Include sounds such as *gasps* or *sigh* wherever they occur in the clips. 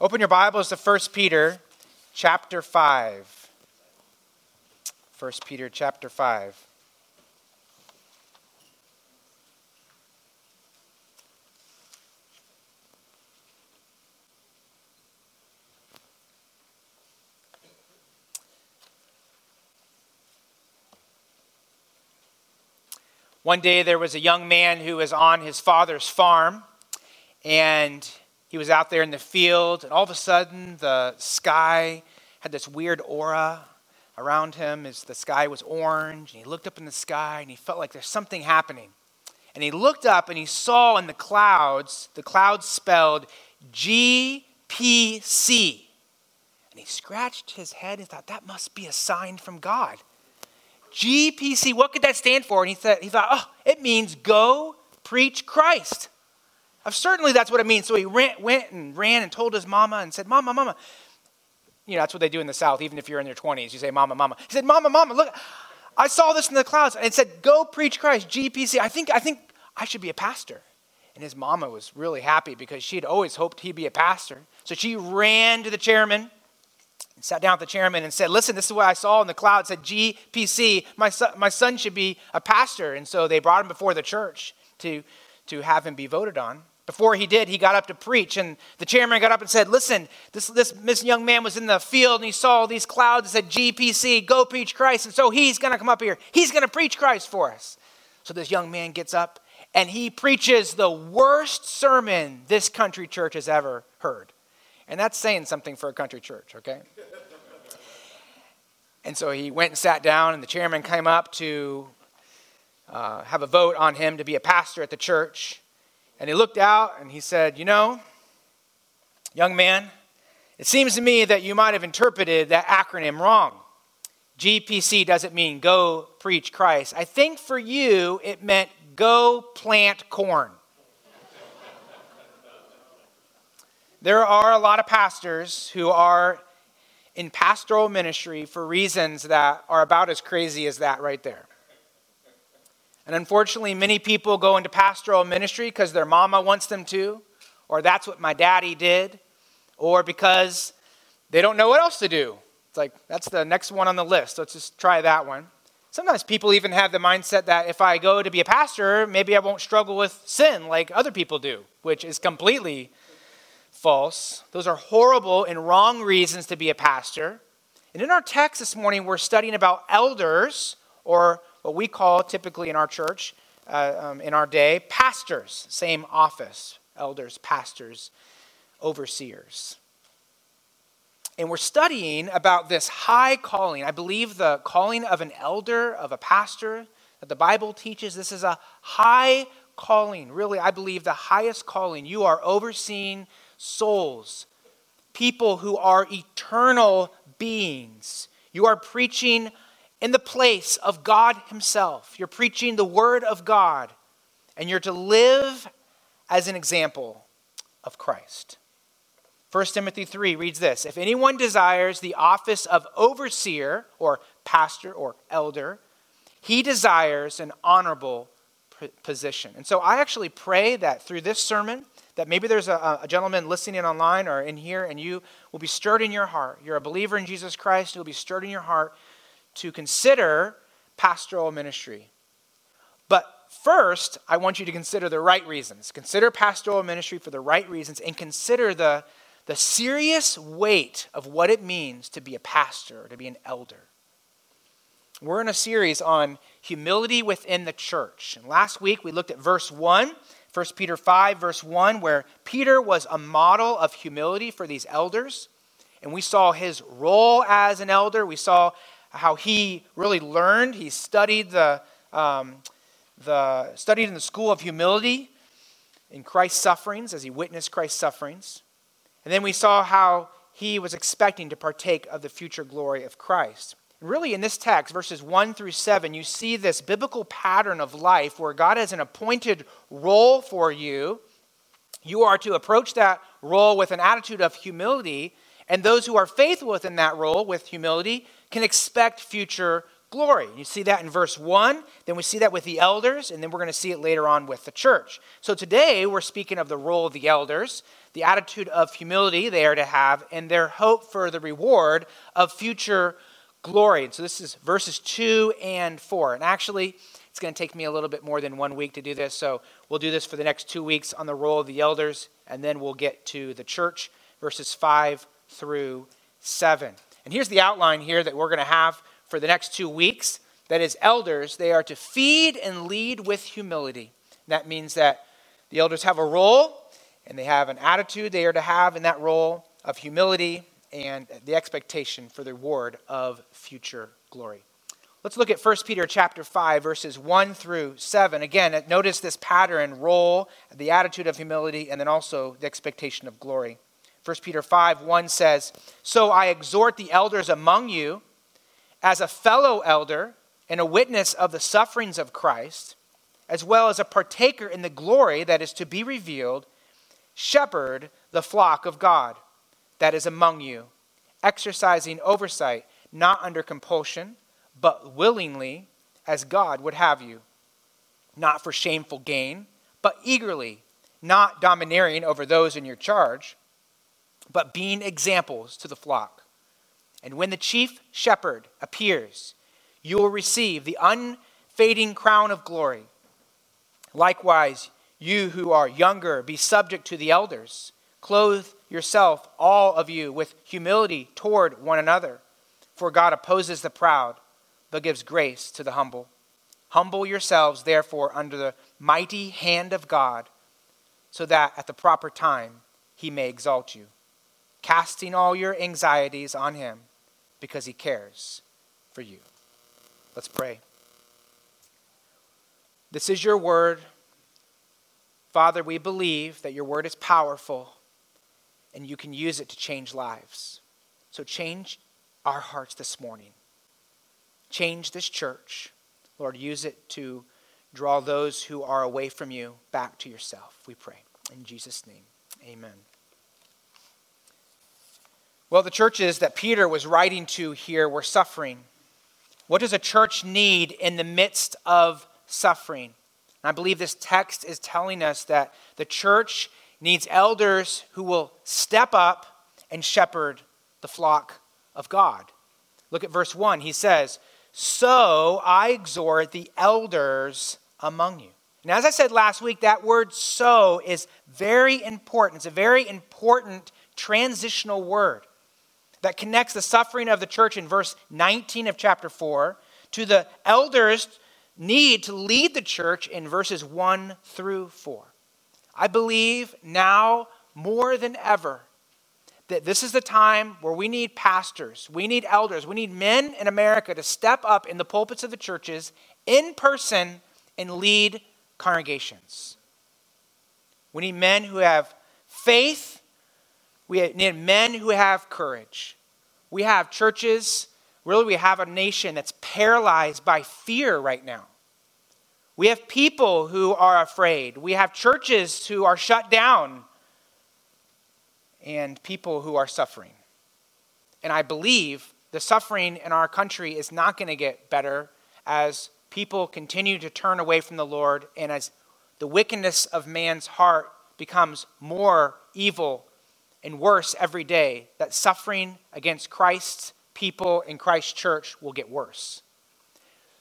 Open your Bibles to 1 Peter chapter 5. 1 Peter chapter 5. One day there was a young man who was on his father's farm, and he was out there in the field, and all of a sudden the sky had this weird aura around him as the sky was orange, and he looked up in the sky and he felt like there's something happening. And he looked up and he saw in the clouds, the clouds spelled GPC. And he scratched his head and thought, that must be a sign from God. GPC, what could that stand for? And he, said, he thought, oh, it means go preach Christ. Uh, certainly that's what it means. So he ran, went and ran and told his mama and said, Mama, Mama. You know, that's what they do in the South, even if you're in your 20s. You say, Mama, Mama. He said, Mama, Mama, look, I saw this in the clouds. And it said, Go preach Christ, GPC. I think, I think I should be a pastor. And his mama was really happy because she had always hoped he'd be a pastor. So she ran to the chairman and sat down with the chairman and said, Listen, this is what I saw in the cloud. It said GPC. My son, my son should be a pastor. And so they brought him before the church to, to have him be voted on. Before he did, he got up to preach, and the chairman got up and said, Listen, this, this, this young man was in the field and he saw all these clouds and said GPC, go preach Christ. And so he's going to come up here. He's going to preach Christ for us. So this young man gets up and he preaches the worst sermon this country church has ever heard. And that's saying something for a country church, okay? and so he went and sat down, and the chairman came up to uh, have a vote on him to be a pastor at the church. And he looked out and he said, You know, young man, it seems to me that you might have interpreted that acronym wrong. GPC doesn't mean go preach Christ. I think for you it meant go plant corn. There are a lot of pastors who are in pastoral ministry for reasons that are about as crazy as that right there. And unfortunately, many people go into pastoral ministry because their mama wants them to, or that's what my daddy did, or because they don't know what else to do. It's like, that's the next one on the list. Let's just try that one. Sometimes people even have the mindset that if I go to be a pastor, maybe I won't struggle with sin like other people do, which is completely false. Those are horrible and wrong reasons to be a pastor. And in our text this morning, we're studying about elders, or what we call typically in our church, uh, um, in our day, pastors. Same office elders, pastors, overseers. And we're studying about this high calling. I believe the calling of an elder, of a pastor, that the Bible teaches this is a high calling. Really, I believe the highest calling. You are overseeing souls, people who are eternal beings. You are preaching in the place of God Himself. You're preaching the Word of God, and you're to live as an example of Christ. 1 Timothy 3 reads this If anyone desires the office of overseer or pastor or elder, he desires an honorable position. And so I actually pray that through this sermon, that maybe there's a, a, gentleman listening online or in here and you will be stirred in your heart. You're a believer in Jesus Christ, you'll be stirred in your heart to consider pastoral ministry. But first, I want you to consider the right reasons. Consider pastoral ministry for the right reasons and consider the, the serious weight of what it means to be a pastor, or to be an elder. We're in a series on humility within the church. And last week we looked at verse 1 1 Peter 5, verse 1, where Peter was a model of humility for these elders. And we saw his role as an elder. We saw how he really learned. He studied, the, um, the, studied in the school of humility in Christ's sufferings as he witnessed Christ's sufferings. And then we saw how he was expecting to partake of the future glory of Christ. Really, in this text, verses 1 through 7, you see this biblical pattern of life where God has an appointed role for you. You are to approach that role with an attitude of humility, and those who are faithful within that role with humility can expect future glory. You see that in verse 1, then we see that with the elders, and then we're going to see it later on with the church. So today we're speaking of the role of the elders, the attitude of humility they are to have, and their hope for the reward of future glory. And so this is verses 2 and 4. And actually, it's going to take me a little bit more than one week to do this, so we'll do this for the next two weeks on the role of the elders, and then we'll get to the church, verses 5 through 7. And here's the outline here that we're going to have for the next two weeks. That is, elders, they are to feed and lead with humility. That means that the elders have a role and they have an attitude they are to have in that role of humility and the expectation for the reward of future glory. Let's look at 1 Peter chapter 5 verses 1 through 7. Again, notice this pattern, role, the attitude of humility and then also the expectation of glory. 1 Peter 5 1 says, So I exhort the elders among you as a fellow elder and a witness of the sufferings of Christ, as well as a partaker in the glory that is to be revealed, shepherd the flock of God that is among you, exercising oversight, not under compulsion, but willingly, as God would have you, not for shameful gain, but eagerly, not domineering over those in your charge, but being examples to the flock. And when the chief shepherd appears, you will receive the unfading crown of glory. Likewise, you who are younger, be subject to the elders. Clothe yourself, all of you, with humility toward one another. For God opposes the proud, but gives grace to the humble. Humble yourselves, therefore, under the mighty hand of God, so that at the proper time he may exalt you, casting all your anxieties on him because he cares for you. Let's pray. This is your word. Father, we believe that your word is powerful and you can use it to change lives. So change our hearts this morning. Change this church. Lord, use it to draw those who are away from you back to yourself. We pray. In Jesus' name, amen. Well, the churches that Peter was writing to here were suffering. What does a church need in the midst of suffering? And I believe this text is telling us that the church needs elders who will step up and shepherd the flock of God. Look at verse 1. He says, So I exhort the elders among you. And as I said last week, that word so is very important. It's a very important transitional word that connects the suffering of the church in verse 19 of chapter 4 to the elders' need to lead the church in verses 1 through 4. I believe now more than ever that this is the time where we need pastors, we need elders, we need men in America to step up in the pulpits of the churches in person and lead congregations. We need men who have faith we need men who have courage. We have churches, really, we have a nation that's paralyzed by fear right now. We have people who are afraid. We have churches who are shut down and people who are suffering. And I believe the suffering in our country is not going to get better as people continue to turn away from the Lord and as the wickedness of man's heart becomes more evil and worse every day, that suffering against Christ's people in Christ's church will get worse.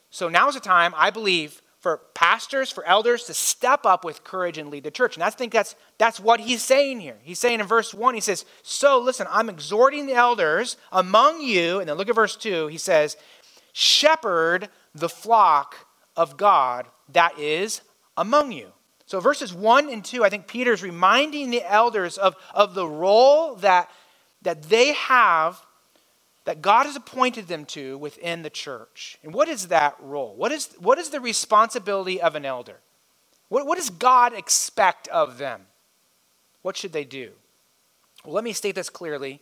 So now is the time, I believe, for pastors, for elders to step up with courage and lead the church. And I think that's, that's what he's saying here. He's saying in verse 1, he says, So listen, I'm exhorting the elders among you. And then look at verse 2, he says, Shepherd the flock of God that is among you. So, verses 1 and 2, I think Peter's reminding the elders of, of the role that, that they have, that God has appointed them to within the church. And what is that role? What is, what is the responsibility of an elder? What, what does God expect of them? What should they do? Well, let me state this clearly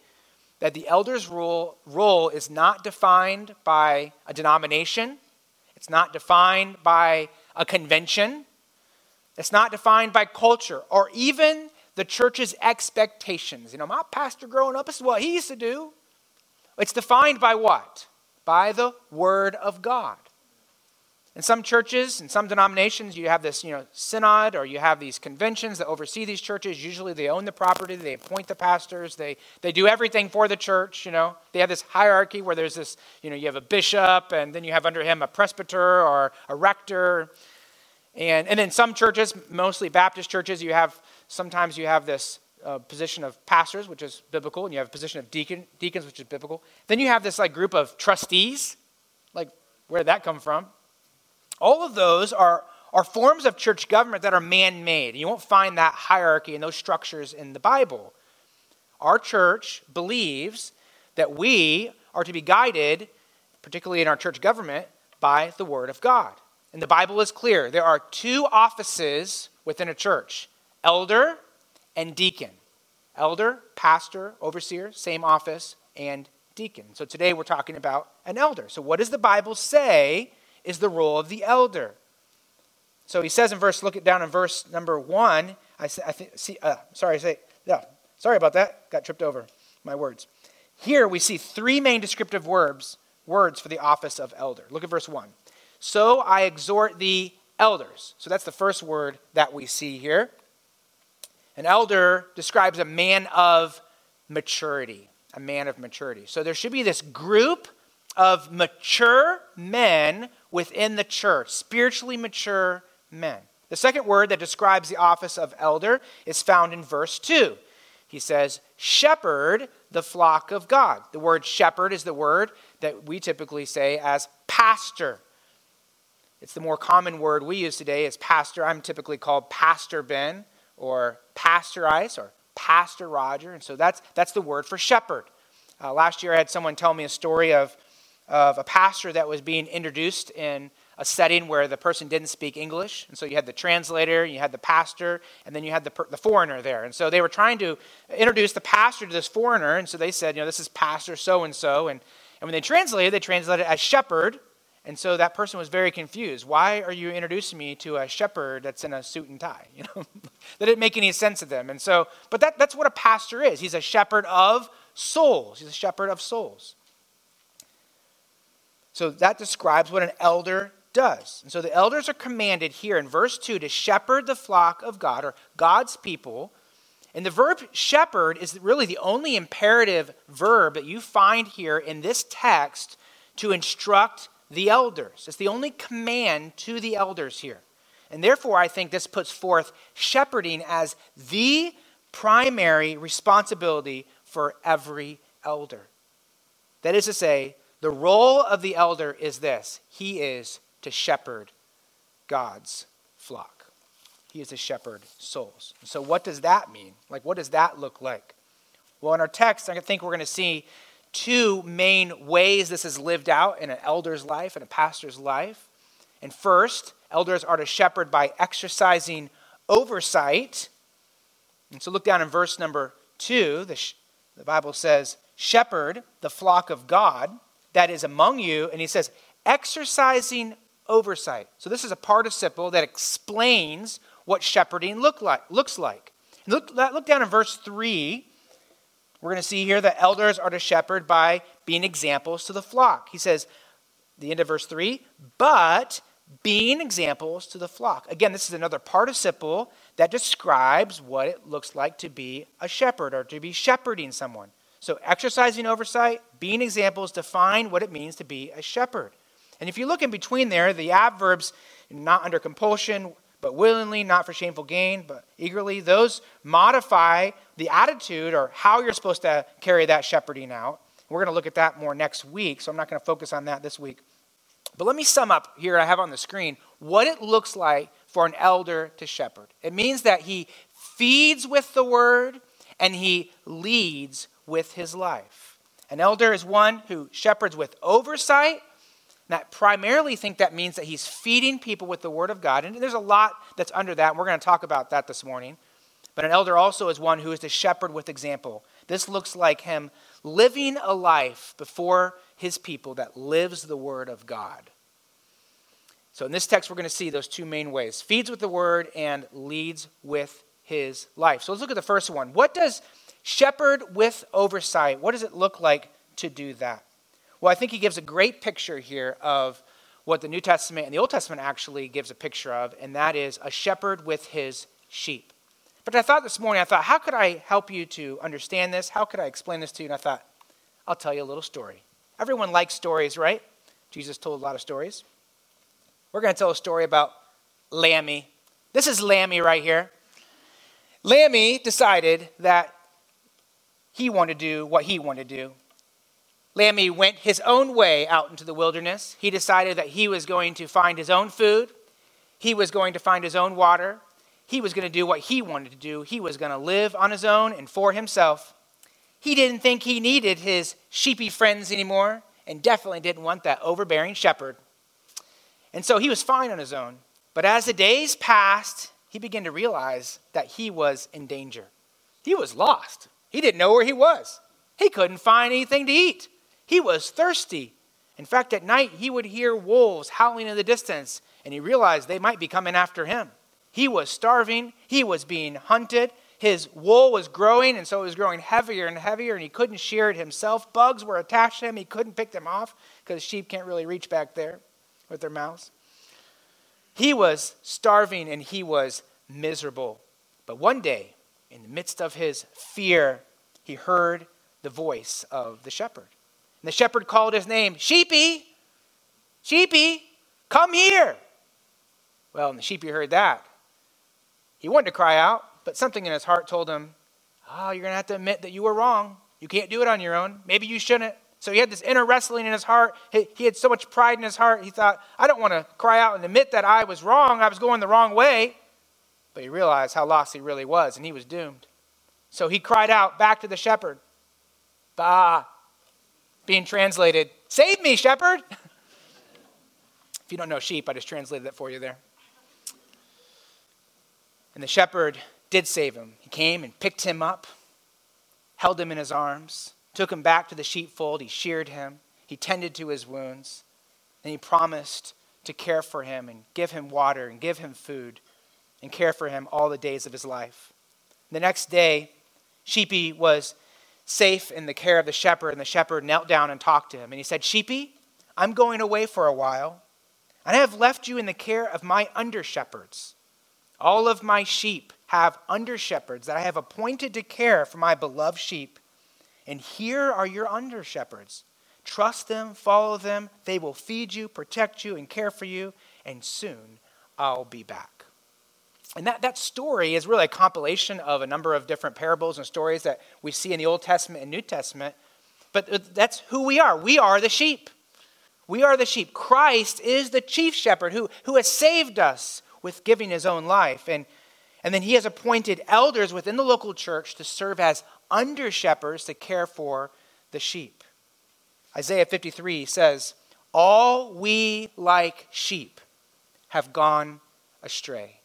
that the elder's role, role is not defined by a denomination, it's not defined by a convention. It's not defined by culture or even the church's expectations. You know, my pastor growing up, is what he used to do. It's defined by what? by the word of God. In some churches, in some denominations, you have this, you know, synod or you have these conventions that oversee these churches. Usually they own the property, they appoint the pastors, they, they do everything for the church, you know. They have this hierarchy where there's this, you know, you have a bishop and then you have under him a presbyter or a rector. And, and in some churches, mostly Baptist churches, you have sometimes you have this uh, position of pastors, which is biblical, and you have a position of deacon, deacons, which is biblical. Then you have this like group of trustees. Like, where did that come from? All of those are, are forms of church government that are man made. You won't find that hierarchy and those structures in the Bible. Our church believes that we are to be guided, particularly in our church government, by the Word of God. And the Bible is clear there are two offices within a church elder and deacon. Elder, pastor, overseer, same office, and deacon. So today we're talking about an elder. So, what does the Bible say is the role of the elder. So he says in verse, look it down in verse number one. I, I think, see, uh, sorry, I say, yeah, sorry about that. Got tripped over my words. Here we see three main descriptive words, words for the office of elder. Look at verse one. So I exhort the elders. So that's the first word that we see here. An elder describes a man of maturity, a man of maturity. So there should be this group of mature men within the church, spiritually mature men. The second word that describes the office of elder is found in verse 2. He says, shepherd the flock of God. The word shepherd is the word that we typically say as pastor. It's the more common word we use today as pastor. I'm typically called Pastor Ben or Pastor Ice or Pastor Roger. And so that's, that's the word for shepherd. Uh, last year I had someone tell me a story of of a pastor that was being introduced in a setting where the person didn't speak English. And so you had the translator, you had the pastor, and then you had the, the foreigner there. And so they were trying to introduce the pastor to this foreigner. And so they said, you know, this is Pastor so and so. And when they translated, they translated it as shepherd. And so that person was very confused. Why are you introducing me to a shepherd that's in a suit and tie? *laughs* You know, *laughs* that didn't make any sense to them. And so, but that, that's what a pastor is. He's a shepherd of souls. He's a shepherd of souls. So that describes what an elder does. And so the elders are commanded here in verse 2 to shepherd the flock of God or God's people. And the verb shepherd is really the only imperative verb that you find here in this text to instruct the elders. It's the only command to the elders here. And therefore, I think this puts forth shepherding as the primary responsibility for every elder. That is to say, the role of the elder is this he is to shepherd God's flock. He is to shepherd souls. So, what does that mean? Like, what does that look like? Well, in our text, I think we're going to see two main ways this is lived out in an elder's life and a pastor's life. And first, elders are to shepherd by exercising oversight. And so, look down in verse number two. The, the Bible says, Shepherd the flock of God that is among you. And he says, exercising oversight. So this is a participle that explains what shepherding look like, looks like. Look, look down in verse 3. We're going to see here that elders are to shepherd by being examples to the flock. He says, the end of verse 3, but being examples to the flock. Again, this is another participle that describes what it looks like to be a shepherd or to be shepherding someone. So, exercising oversight, being examples define what it means to be a shepherd. And if you look in between there, the adverbs, not under compulsion, but willingly, not for shameful gain, but eagerly, those modify the attitude or how you're supposed to carry that shepherding out. We're going to look at that more next week, so I'm not going to focus on that this week. But let me sum up here, I have on the screen, what it looks like for an elder to shepherd. It means that he feeds with the word and he leads with his life. An elder is one who shepherds with oversight. And I primarily think that means that he's feeding people with the word of God. And there's a lot that's under that. And we're going to talk about that this morning. But an elder also is one who is to shepherd with example. This looks like him living a life before his people that lives the word of God. So in this text, we're going to see those two main ways feeds with the word and leads with his life. So let's look at the first one. What does Shepherd with oversight. What does it look like to do that? Well, I think he gives a great picture here of what the New Testament and the Old Testament actually gives a picture of, and that is a shepherd with his sheep. But I thought this morning, I thought, how could I help you to understand this? How could I explain this to you? And I thought, I'll tell you a little story. Everyone likes stories, right? Jesus told a lot of stories. We're going to tell a story about Lammy. This is Lammy right here. Lammy decided that he wanted to do what he wanted to do. Lammy went his own way out into the wilderness. He decided that he was going to find his own food, he was going to find his own water, he was going to do what he wanted to do. He was going to live on his own and for himself. He didn't think he needed his sheepy friends anymore and definitely didn't want that overbearing shepherd. And so he was fine on his own. But as the days passed, he began to realize that he was in danger. He was lost. He didn't know where he was. He couldn't find anything to eat. He was thirsty. In fact, at night, he would hear wolves howling in the distance, and he realized they might be coming after him. He was starving, he was being hunted, his wool was growing, and so it was growing heavier and heavier, and he couldn't shear it himself. Bugs were attached to him, he couldn't pick them off because sheep can't really reach back there with their mouths. He was starving and he was miserable. But one day, in the midst of his fear, he heard the voice of the shepherd. And the shepherd called his name, Sheepy, Sheepy, come here. Well, and the sheepy heard that. He wanted to cry out, but something in his heart told him, Oh, you're going to have to admit that you were wrong. You can't do it on your own. Maybe you shouldn't. So he had this inner wrestling in his heart. He, he had so much pride in his heart. He thought, I don't want to cry out and admit that I was wrong. I was going the wrong way. But he realized how lost he really was, and he was doomed. So he cried out back to the shepherd, Bah, being translated, Save me, shepherd. *laughs* if you don't know sheep, I just translated that for you there. And the shepherd did save him. He came and picked him up, held him in his arms, took him back to the sheepfold. He sheared him, he tended to his wounds, and he promised to care for him and give him water and give him food and care for him all the days of his life. The next day, Sheepy was safe in the care of the shepherd, and the shepherd knelt down and talked to him. And he said, Sheepy, I'm going away for a while, and I have left you in the care of my under shepherds. All of my sheep have under shepherds that I have appointed to care for my beloved sheep. And here are your under shepherds. Trust them, follow them. They will feed you, protect you, and care for you. And soon I'll be back. And that, that story is really a compilation of a number of different parables and stories that we see in the Old Testament and New Testament. But that's who we are. We are the sheep. We are the sheep. Christ is the chief shepherd who, who has saved us with giving his own life. And, and then he has appointed elders within the local church to serve as under shepherds to care for the sheep. Isaiah 53 says, All we like sheep have gone astray.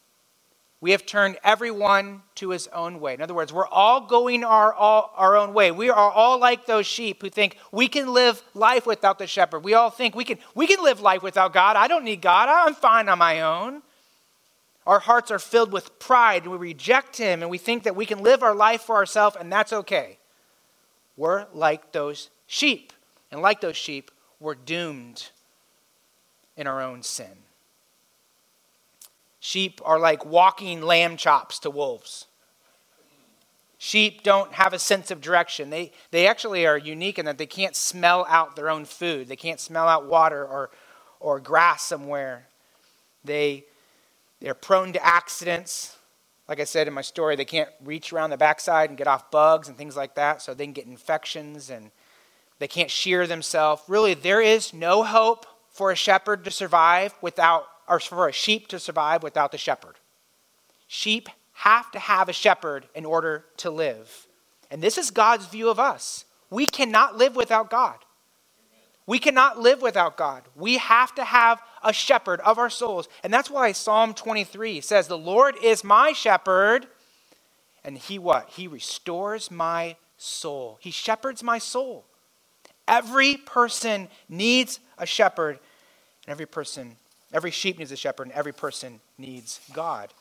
We have turned everyone to his own way. In other words, we're all going our, all, our own way. We are all like those sheep who think we can live life without the shepherd. We all think we can, we can live life without God. I don't need God. I'm fine on my own. Our hearts are filled with pride and we reject him and we think that we can live our life for ourselves and that's okay. We're like those sheep. And like those sheep, we're doomed in our own sin. Sheep are like walking lamb chops to wolves. Sheep don't have a sense of direction. They, they actually are unique in that they can't smell out their own food. They can't smell out water or, or grass somewhere. They, they're prone to accidents. Like I said in my story, they can't reach around the backside and get off bugs and things like that, so they can get infections and they can't shear themselves. Really, there is no hope for a shepherd to survive without or for a sheep to survive without the shepherd. Sheep have to have a shepherd in order to live. And this is God's view of us. We cannot live without God. We cannot live without God. We have to have a shepherd of our souls. And that's why Psalm 23 says, The Lord is my shepherd. And he what? He restores my soul. He shepherds my soul. Every person needs a shepherd, and every person Every sheep needs a shepherd, and every person needs God.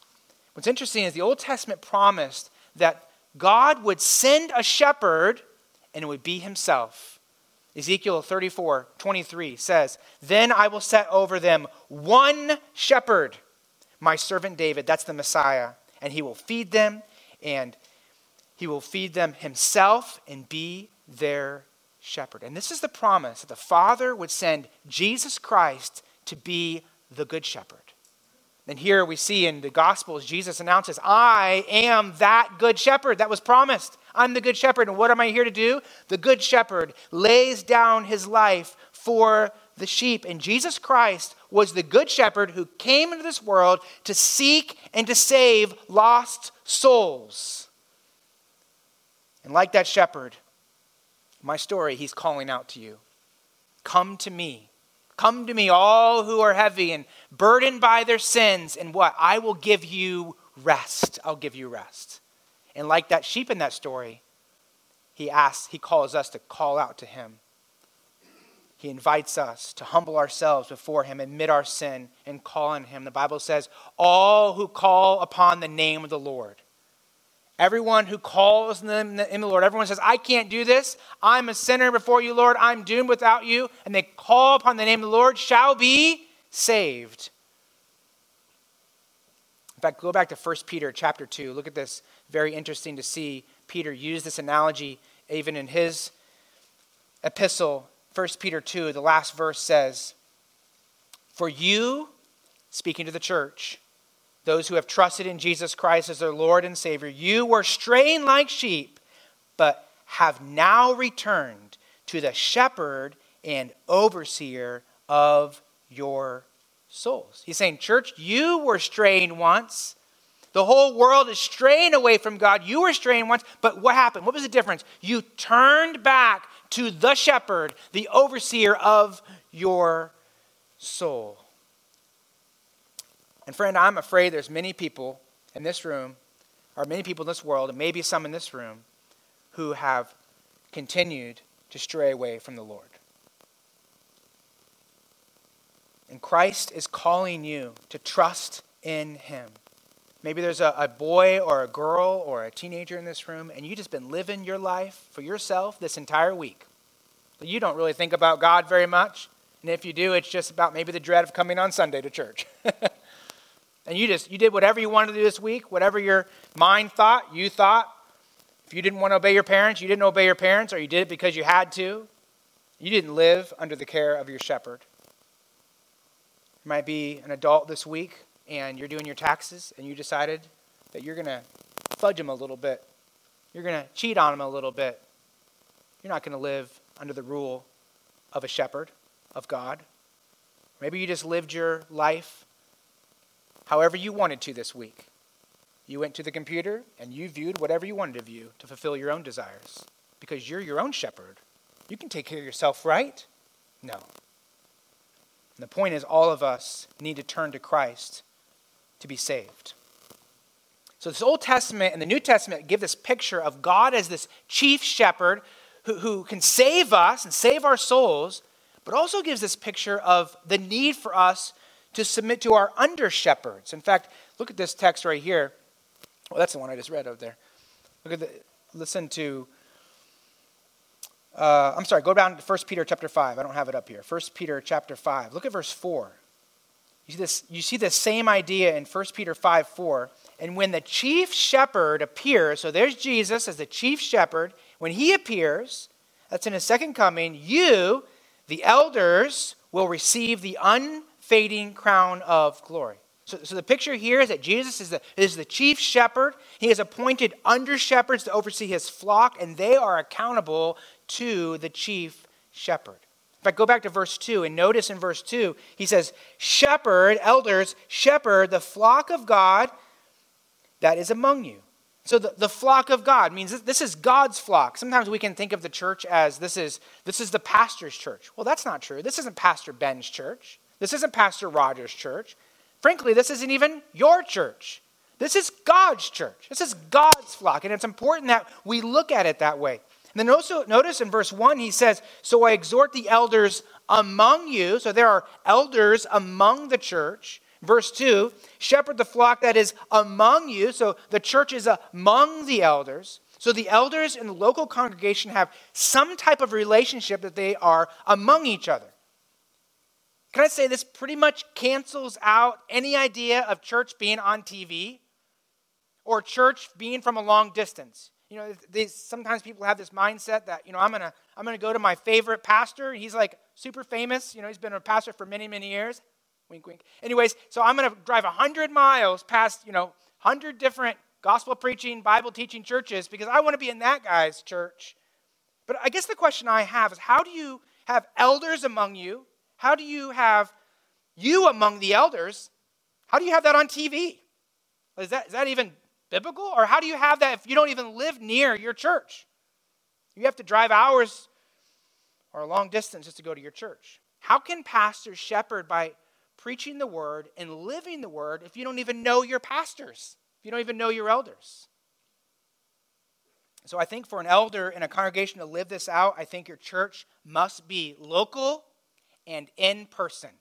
What's interesting is the Old Testament promised that God would send a shepherd, and it would be himself. Ezekiel 34 23 says, Then I will set over them one shepherd, my servant David, that's the Messiah, and he will feed them, and he will feed them himself and be their shepherd. And this is the promise that the Father would send Jesus Christ to be the good shepherd. And here we see in the Gospels, Jesus announces, I am that good shepherd that was promised. I'm the good shepherd. And what am I here to do? The good shepherd lays down his life for the sheep. And Jesus Christ was the good shepherd who came into this world to seek and to save lost souls. And like that shepherd, my story, he's calling out to you Come to me Come to me, all who are heavy and burdened by their sins, and what? I will give you rest. I'll give you rest. And like that sheep in that story, he asks, he calls us to call out to him. He invites us to humble ourselves before him, admit our sin, and call on him. The Bible says, All who call upon the name of the Lord Everyone who calls in the, in the Lord, everyone says, I can't do this. I'm a sinner before you, Lord. I'm doomed without you. And they call upon the name of the Lord shall be saved. In fact, go back to 1 Peter chapter 2. Look at this. Very interesting to see Peter use this analogy even in his epistle. 1 Peter 2, the last verse says, For you, speaking to the church, those who have trusted in Jesus Christ as their Lord and Savior, you were straying like sheep, but have now returned to the shepherd and overseer of your souls. He's saying, Church, you were straying once. The whole world is straying away from God. You were straying once, but what happened? What was the difference? You turned back to the shepherd, the overseer of your soul. And friend, I'm afraid there's many people in this room, or many people in this world, and maybe some in this room, who have continued to stray away from the Lord. And Christ is calling you to trust in Him. Maybe there's a, a, boy or a girl or a teenager in this room, and you've just been living your life for yourself this entire week. You don't really think about God very much. And if you do, it's just about maybe the dread of coming on Sunday to church. *laughs* and you just you did whatever you wanted to do this week, whatever your mind thought, you thought. If you didn't want to obey your parents, you didn't obey your parents, or you did it because you had to. You didn't live under the care of your shepherd. You might be an adult this week and you're doing your taxes and you decided that you're going to fudge them a little bit. You're going to cheat on them a little bit. You're not going to live under the rule of a shepherd, of God. Maybe you just lived your life however you wanted to this week. You went to the computer and you viewed whatever you wanted to view to fulfill your own desires because you're your own shepherd. You can take care of yourself, right? No. And the point is, all of us need to turn to Christ to be saved. So, this Old Testament and the New Testament give this picture of God as this chief shepherd who, who can save us and save our souls, but also gives this picture of the need for us to submit to our under shepherds. In fact, look at this text right here. Well, that's the one I just read over there. Look at the, listen to, uh, I'm sorry, go down to 1 Peter chapter 5. I don't have it up here. 1 Peter chapter 5. Look at verse 4. You see, this, you see the same idea in 1 Peter 5 4. And when the chief shepherd appears, so there's Jesus as the chief shepherd, when he appears, that's in his second coming, you, the elders, will receive the un fading crown of glory. So, so the picture here is that Jesus is the, is the chief shepherd. He has appointed under shepherds to oversee his flock, and they are accountable to the chief shepherd. In fact, go back to verse 2 and notice in verse 2, he says, Shepherd, elders, shepherd the flock of God that is among you. So the, the flock of God means this, this is God's flock. Sometimes we can think of the church as this is, this is the pastor's church. Well, that's not true. This isn't Pastor Ben's church. This isn't Pastor Rogers' church. Frankly, this isn't even your church. This is God's church. This is God's flock. And it's important that we look at it that way. And then also notice in verse 1, he says, So I exhort the elders among you. So there are elders among the church. Verse 2, shepherd the flock that is among you. So the church is among the elders. So the elders in the local congregation have some type of relationship that they are among each other. Can I say this pretty much cancels out any idea of church being on TV or church being from a long distance? You know, these, sometimes people have this mindset that, you know, I'm going to I'm going to go to my favorite pastor. He's like super famous. You know, he's been a pastor for many, many years. Wink, wink. Anyways, so I'm going to drive 100 miles past, you know, 100 different gospel preaching, Bible teaching churches because I want to be in that guy's church. But I guess the question I have is how do you have elders among you? How do you have you among the elders? How do you have that on TV? Is that, is that even biblical? Or how do you have that if you don't even live near your church? You have to drive hours or a long distance just to go to your church. How can pastors shepherd by preaching the word and living the word if you don't even know your pastors? if you don't even know your elders. So I think for an elder in a congregation to live this out, I think your church must be local and in person.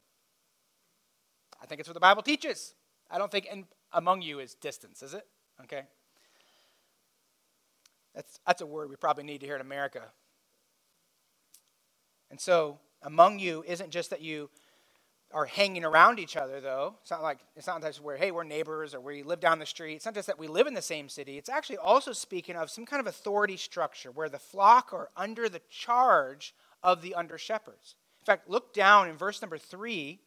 I think it's what the Bible teaches. I don't think in, among you is distance, is it? Okay. That's, that's a word we probably need to hear in America. And so, among you isn't just that you are hanging around each other, though. It's not like it's not just where hey we're neighbors or we live down the street. It's not just that we live in the same city. It's actually also speaking of some kind of authority structure where the flock are under the charge of the under shepherds. Fact, look down in verse number three.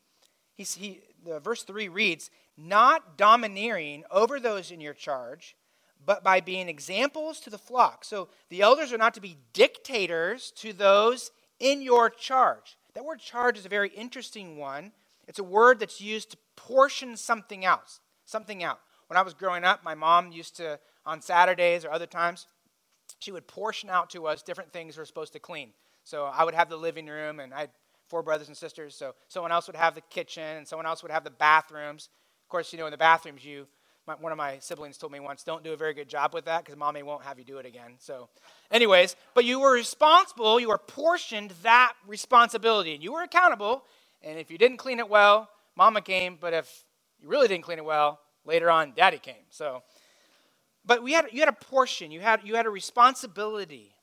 He, the verse three reads, "Not domineering over those in your charge." But by being examples to the flock. So the elders are not to be dictators to those in your charge. That word charge is a very interesting one. It's a word that's used to portion something else, something out. When I was growing up, my mom used to, on Saturdays or other times, she would portion out to us different things we're supposed to clean. So I would have the living room, and I had four brothers and sisters. So someone else would have the kitchen, and someone else would have the bathrooms. Of course, you know, in the bathrooms, you my, one of my siblings told me once, don't do a very good job with that because mommy won't have you do it again. So, anyways, but you were responsible, you were portioned that responsibility, and you were accountable. And if you didn't clean it well, mama came. But if you really didn't clean it well, later on, daddy came. So, but we had, you had a portion, you had, you had a responsibility.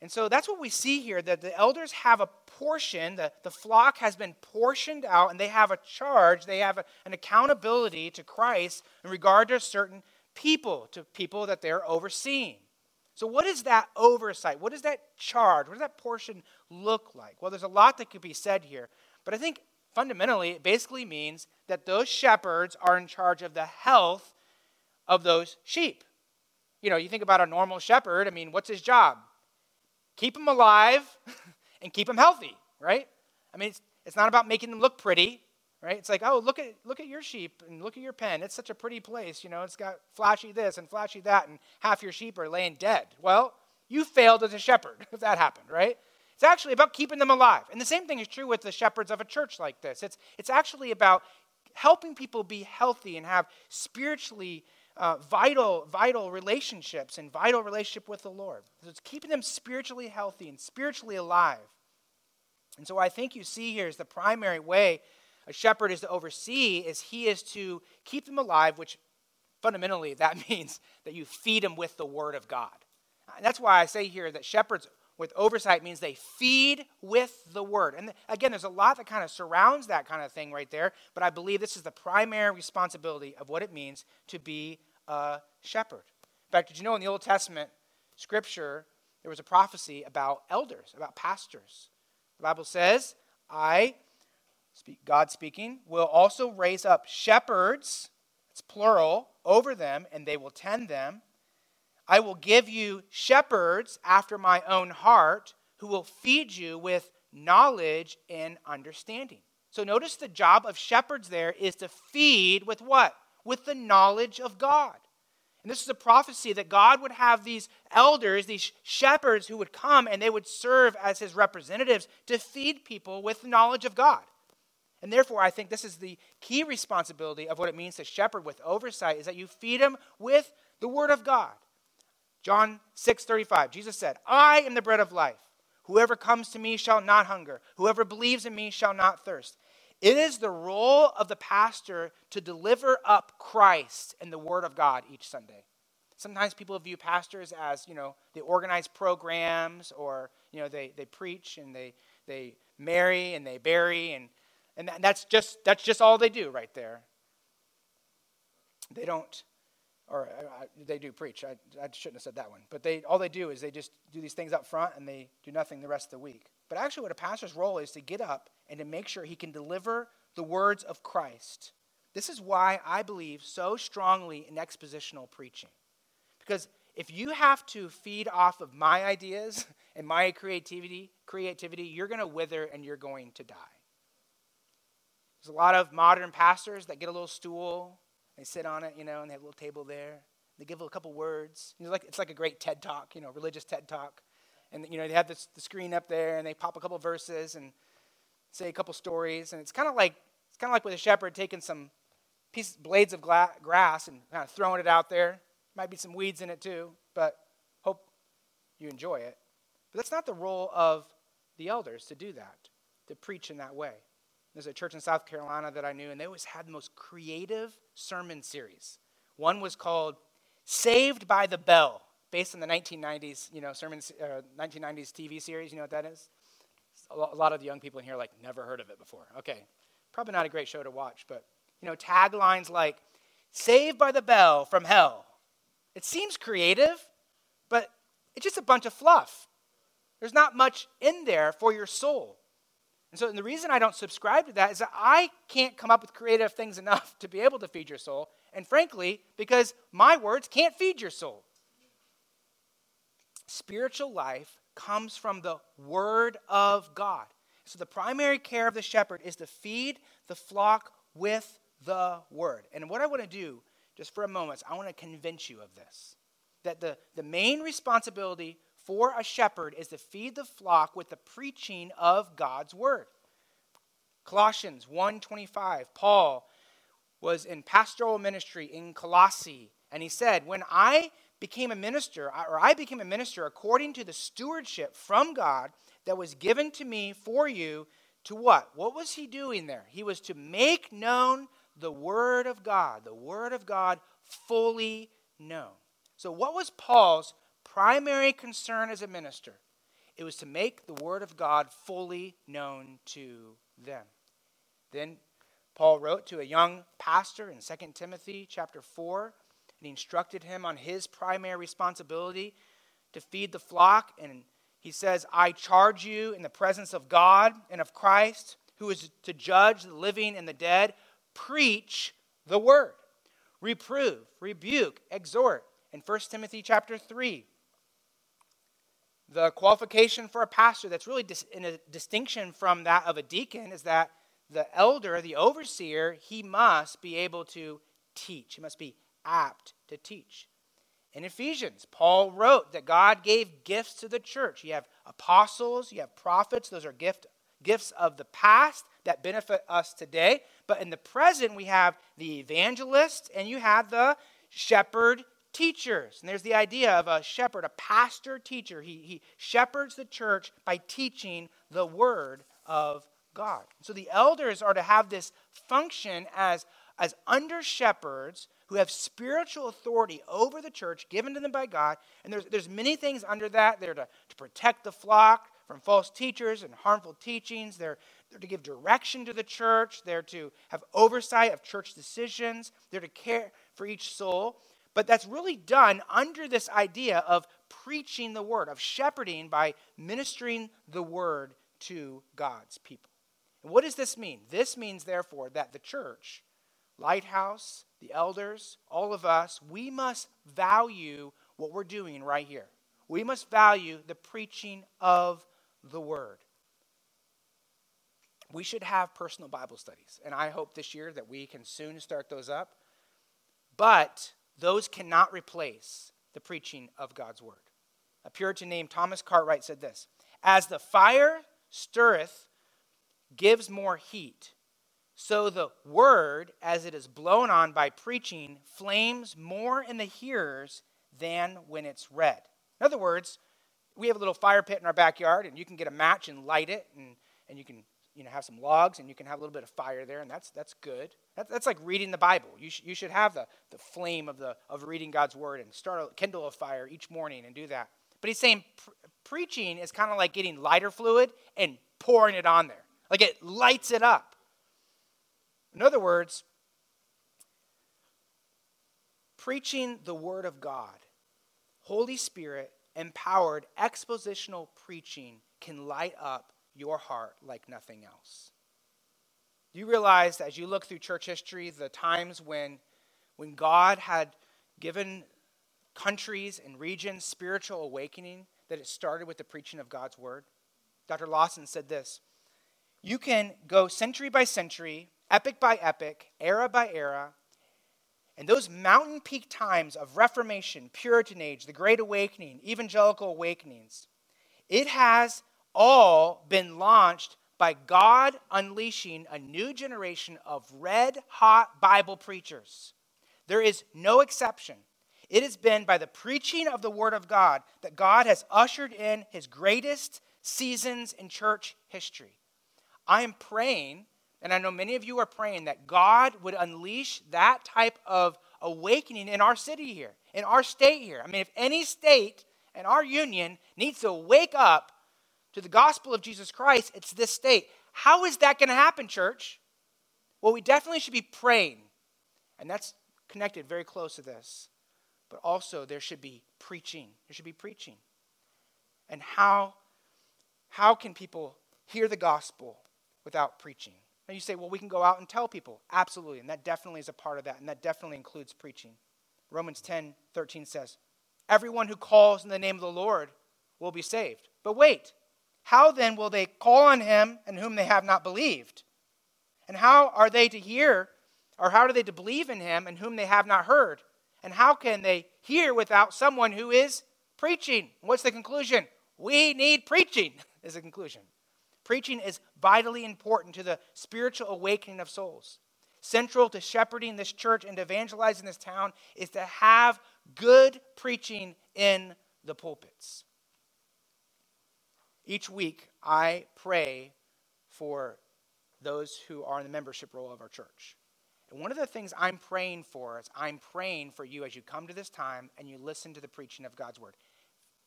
And so that's what we see here that the elders have a portion, the, the flock has been portioned out, and they have a charge, they have a, an accountability to Christ in regard to certain people, to people that they're overseeing. So, what is that oversight? What is that charge? What does that portion look like? Well, there's a lot that could be said here, but I think fundamentally it basically means that those shepherds are in charge of the health of those sheep. You know, you think about a normal shepherd, I mean, what's his job? Keep them alive *laughs* and keep them healthy, right? I mean, it's, it's not about making them look pretty, right? It's like, oh, look at look at your sheep and look at your pen. It's such a pretty place, you know. It's got flashy this and flashy that, and half your sheep are laying dead. Well, you failed as a shepherd *laughs* if that happened, right? It's actually about keeping them alive. And the same thing is true with the shepherds of a church like this. It's it's actually about helping people be healthy and have spiritually uh, vital, vital relationships and vital relationship with the Lord. So it's keeping them spiritually healthy and spiritually alive. And so I think you see here is the primary way a shepherd is to oversee is he is to keep them alive, which fundamentally that *laughs* means that you feed them with the word of God. And that's why I say here that shepherds with oversight means they feed with the word. And again, there's a lot that kind of surrounds that kind of thing right there, but I believe this is the primary responsibility of what it means to be a shepherd. In fact, did you know in the Old Testament scripture, there was a prophecy about elders, about pastors? The Bible says, I, speak, God speaking, will also raise up shepherds, it's plural, over them, and they will tend them. I will give you shepherds after my own heart who will feed you with knowledge and understanding. So notice the job of shepherds there is to feed with what? With the knowledge of God. And this is a prophecy that God would have these elders, these shepherds who would come and they would serve as his representatives to feed people with the knowledge of God. And therefore, I think this is the key responsibility of what it means to shepherd with oversight is that you feed them with the word of God. John 6 35, Jesus said, I am the bread of life. Whoever comes to me shall not hunger. Whoever believes in me shall not thirst. It is the role of the pastor to deliver up Christ and the Word of God each Sunday. sometimes people view pastors as, you know, they organize programs or, you know, they, they preach and they, they marry and they bury and, and that's just, that's just all they do right there. They don't, or uh, they do preach. I, I shouldn't have said that one. But they, all they do is they just do these things up front and they do nothing the rest of the week. But actually, what a pastor's role is to get up and to make sure he can deliver the words of Christ. This is why I believe so strongly in expositional preaching. Because if you have to feed off of my ideas *laughs* and my creativity, creativity, you're going to wither and you're going to die. There's a lot of modern pastors that get a little stool they sit on it, you know, and they have a little table there. They give a couple words. Like, it's like a great TED talk, you know, religious TED talk. And, you know, they have this, the screen up there and they pop a couple verses and say a couple stories. And it's kind of like, it's kind of like with a shepherd taking some pieces, blades of gla- grass and kind of throwing it out there. Might be some weeds in it too, but hope you enjoy it. But that's not the role of the elders to do that, to preach in that way. There's a church in South Carolina that I knew, and they always had the most creative sermon series. One was called Saved by the Bell, based on the 1990s, you know, sermon, uh, 1990s TV series. You know what that is? A lot of the young people in here like never heard of it before. Okay, probably not a great show to watch, but you know, taglines like "Saved by the Bell from Hell." It seems creative, but it's just a bunch of fluff. There's not much in there for your soul. And so and the reason I don't subscribe to that is that I can't come up with creative things *laughs* enough to be able to feed your soul. And frankly, because my words can't feed your soul. Spiritual life comes from the Word of God. So the primary care of the shepherd is to feed the flock with the Word. And what I want to do, just for a moment, is I want to convince you of this. That the, the main responsibility for a shepherd is to feed the flock with the preaching of God's word. Colossians 1:25 Paul was in pastoral ministry in Colossae and he said, "When I became a minister or I became a minister according to the stewardship from God that was given to me for you to what? What was he doing there? He was to make known the word of God, the word of God fully known. So what was Paul's primary concern as a minister, it was to make the Word of God fully known to them. Then Paul wrote to a young pastor in 2 Timothy chapter 4, and he instructed him on his primary responsibility to feed the flock. And he says, I charge you in the presence of God and of Christ, who is to judge the living and the dead, preach the word. Reprove, rebuke, exhort. In 1 Timothy chapter 3, the qualification for a pastor that's really dis- in a distinction from that of a deacon is that the elder, the overseer, he must be able to teach. He must be apt to teach. In Ephesians, Paul wrote that God gave gifts to the church. You have apostles, you have prophets, those are gift, gifts of the past that benefit us today. But in the present, we have the evangelist and you have the shepherd teachers. And there's the idea of a shepherd, a pastor teacher. He, he shepherds the church by teaching the word of God. So the elders are to have this function as, as under shepherds who have spiritual authority over the church given to them by God. And there's, there's many things under that. They're to, to protect the flock from false teachers and harmful teachings. They're, they're to give direction to the church. They're to have oversight of church decisions. They're to care for each soul. But that's really done under this idea of preaching the word, of shepherding by ministering the word to God's people. And what does this mean? This means, therefore, that the church, Lighthouse, the elders, all of us, we must value what we're doing right here. We must value the preaching of the word. We should have personal Bible studies, and I hope this year that we can soon start those up. But those cannot replace the preaching of God's word. A Puritan named Thomas Cartwright said this As the fire stirreth gives more heat, so the word, as it is blown on by preaching, flames more in the hearers than when it's read. In other words, we have a little fire pit in our backyard, and you can get a match and light it, and, and you can you know, have some logs and you can have a little bit of fire there, and that's, that's good. That, that's like reading the Bible. You, sh- you should have the, the flame of, the, of reading God's word and start a kindle a fire each morning and do that. But he's saying pre- preaching is kind of like getting lighter fluid and pouring it on there. Like it lights it up. In other words, preaching the word of God, Holy Spirit empowered expositional preaching can light up your heart like nothing else. Do you realize as you look through church history, the times when, when God had given countries and regions spiritual awakening, that it started with the preaching of God's word? Dr. Lawson said this You can go century by century, epic by epic, era by era, and those mountain peak times of Reformation, Puritan Age, the Great Awakening, evangelical awakenings, it has all been launched by God unleashing a new generation of red hot Bible preachers. There is no exception. It has been by the preaching of the Word of God that God has ushered in his greatest seasons in church history. I am praying, and I know many of you are praying, that God would unleash that type of awakening in our city here, in our state here. I mean, if any state in our union needs to wake up to the gospel of Jesus Christ, it's this state. How is that going to happen, church? Well, we definitely should be praying. And that's connected very close to this. But also, there should be preaching. There should be preaching. And how, how can people hear the gospel without preaching? Now, you say, well, we can go out and tell people. Absolutely. And that definitely is a part of that. And that definitely includes preaching. Romans 10 13 says, Everyone who calls in the name of the Lord will be saved. But wait, how then will they call on him in whom they have not believed? And how are they to hear, or how are they to believe in him in whom they have not heard? And how can they hear without someone who is preaching? What's the conclusion? We need preaching, *laughs* is the conclusion. Preaching is vitally important to the spiritual awakening of souls. Central to shepherding this church and evangelizing this town is to have good preaching in the pulpits. Each week, I pray for those who are in the membership roll of our church. And one of the things I'm praying for is I'm praying for you as you come to this time and you listen to the preaching of God's word.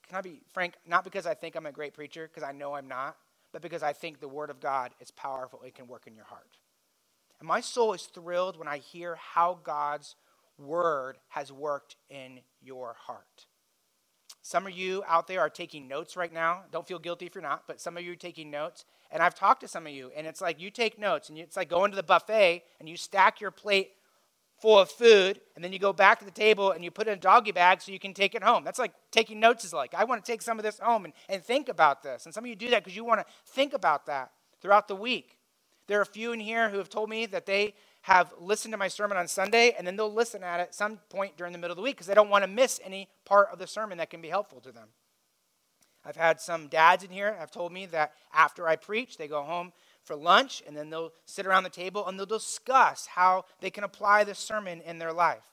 Can I be frank? Not because I think I'm a great preacher, because I know I'm not, but because I think the word of God is powerful. It can work in your heart. And my soul is thrilled when I hear how God's word has worked in your heart. Some of you out there are taking notes right now. Don't feel guilty if you're not, but some of you are taking notes. And I've talked to some of you, and it's like you take notes, and it's like going to the buffet and you stack your plate full of food, and then you go back to the table and you put it in a doggy bag so you can take it home. That's like taking notes is like. I want to take some of this home and, and think about this. And some of you do that because you want to think about that throughout the week. There are a few in here who have told me that they have listened to my sermon on Sunday, and then they'll listen at it some point during the middle of the week because they don't want to miss any part of the sermon that can be helpful to them. I've had some dads in here have told me that after I preach, they go home for lunch and then they'll sit around the table and they'll discuss how they can apply the sermon in their life.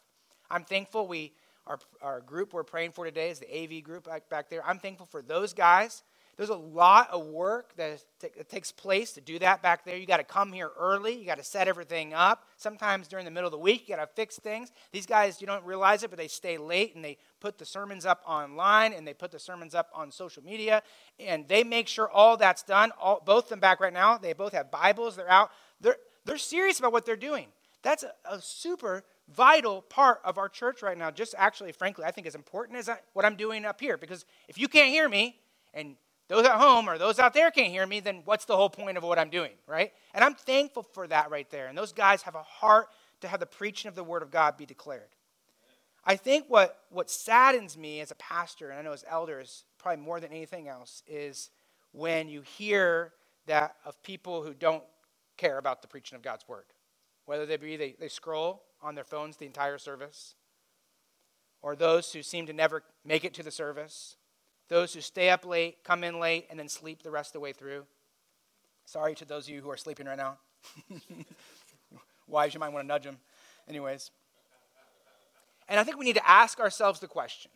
I'm thankful we our, our group we're praying for today is the AV group back, back there. I'm thankful for those guys there's a lot of work that, that takes place to do that back there. You got to come here early. You got to set everything up. Sometimes during the middle of the week, you got to fix things. These guys, you don't realize it, but they stay late and they put the sermons up online and they put the sermons up on social media and they make sure all that's done. All, both of them back right now, they both have Bibles. They're out. They're, they're serious about what they're doing. That's a, a super vital part of our church right now. Just actually, frankly, I think as important as I, what I'm doing up here. Because if you can't hear me and those at home or those out there can't hear me, then what's the whole point of what I'm doing, right? And I'm thankful for that right there. And those guys have a heart to have the preaching of the Word of God be declared. I think what, what saddens me as a pastor, and I know as elders, probably more than anything else, is when you hear that of people who don't care about the preaching of God's Word. Whether they be they, they scroll on their phones the entire service, or those who seem to never make it to the service, those who stay up late, come in late, and then sleep the rest of the way through. Sorry to those of you who are sleeping right now. *laughs* Wives, you might want to nudge them. Anyways. And I think we need to ask ourselves the question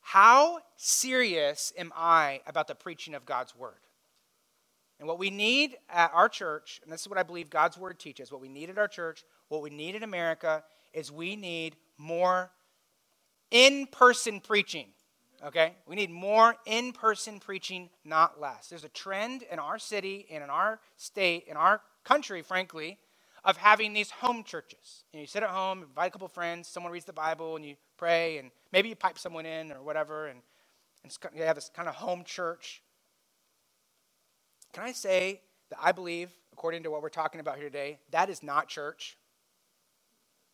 How serious am I about the preaching of God's word? And what we need at our church, and this is what I believe God's word teaches, what we need at our church, what we need in America, is we need more in person preaching. Okay? We need more in person preaching, not less. There's a trend in our city and in our state, in our country, frankly, of having these home churches. You, know, you sit at home, invite a couple friends, someone reads the Bible, and you pray, and maybe you pipe someone in or whatever, and, and you have this kind of home church. Can I say that I believe, according to what we're talking about here today, that is not church?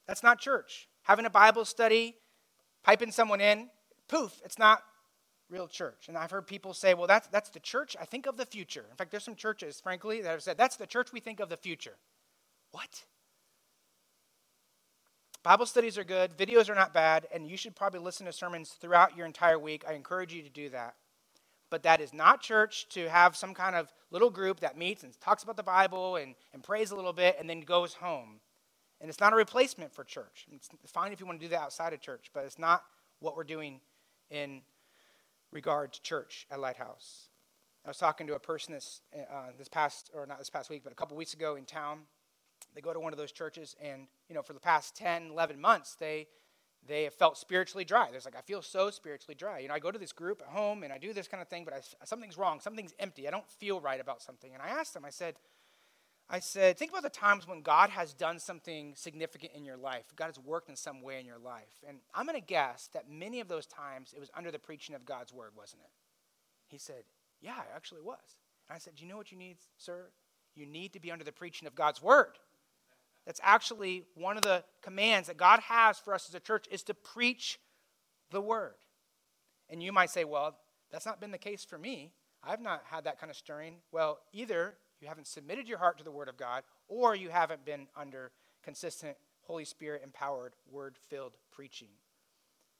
That's not church. Having a Bible study, piping someone in, poof, it's not real church. And I've heard people say, well, that's, that's the church I think of the future. In fact, there's some churches, frankly, that have said, that's the church we think of the future. What? Bible studies are good, videos are not bad, and you should probably listen to sermons throughout your entire week. I encourage you to do that but that is not church to have some kind of little group that meets and talks about the Bible and, and prays a little bit and then goes home. And it's not a replacement for church. It's fine if you want to do that outside of church, but it's not what we're doing in regard to church at Lighthouse. I was talking to a person this, uh, this past, or not this past week, but a couple weeks ago in town. They go to one of those churches, and, you know, for the past 10, 11 months, they they have felt spiritually dry. There's like, I feel so spiritually dry. You know, I go to this group at home and I do this kind of thing, but I, something's wrong. Something's empty. I don't feel right about something. And I asked them, I said, I said, think about the times when God has done something significant in your life. God has worked in some way in your life. And I'm going to guess that many of those times it was under the preaching of God's word, wasn't it? He said, Yeah, it actually was. And I said, Do you know what you need, sir? You need to be under the preaching of God's word. That's actually one of the commands that God has for us as a church is to preach the word. And you might say, well, that's not been the case for me. I've not had that kind of stirring. Well, either you haven't submitted your heart to the word of God or you haven't been under consistent Holy Spirit empowered, word filled preaching.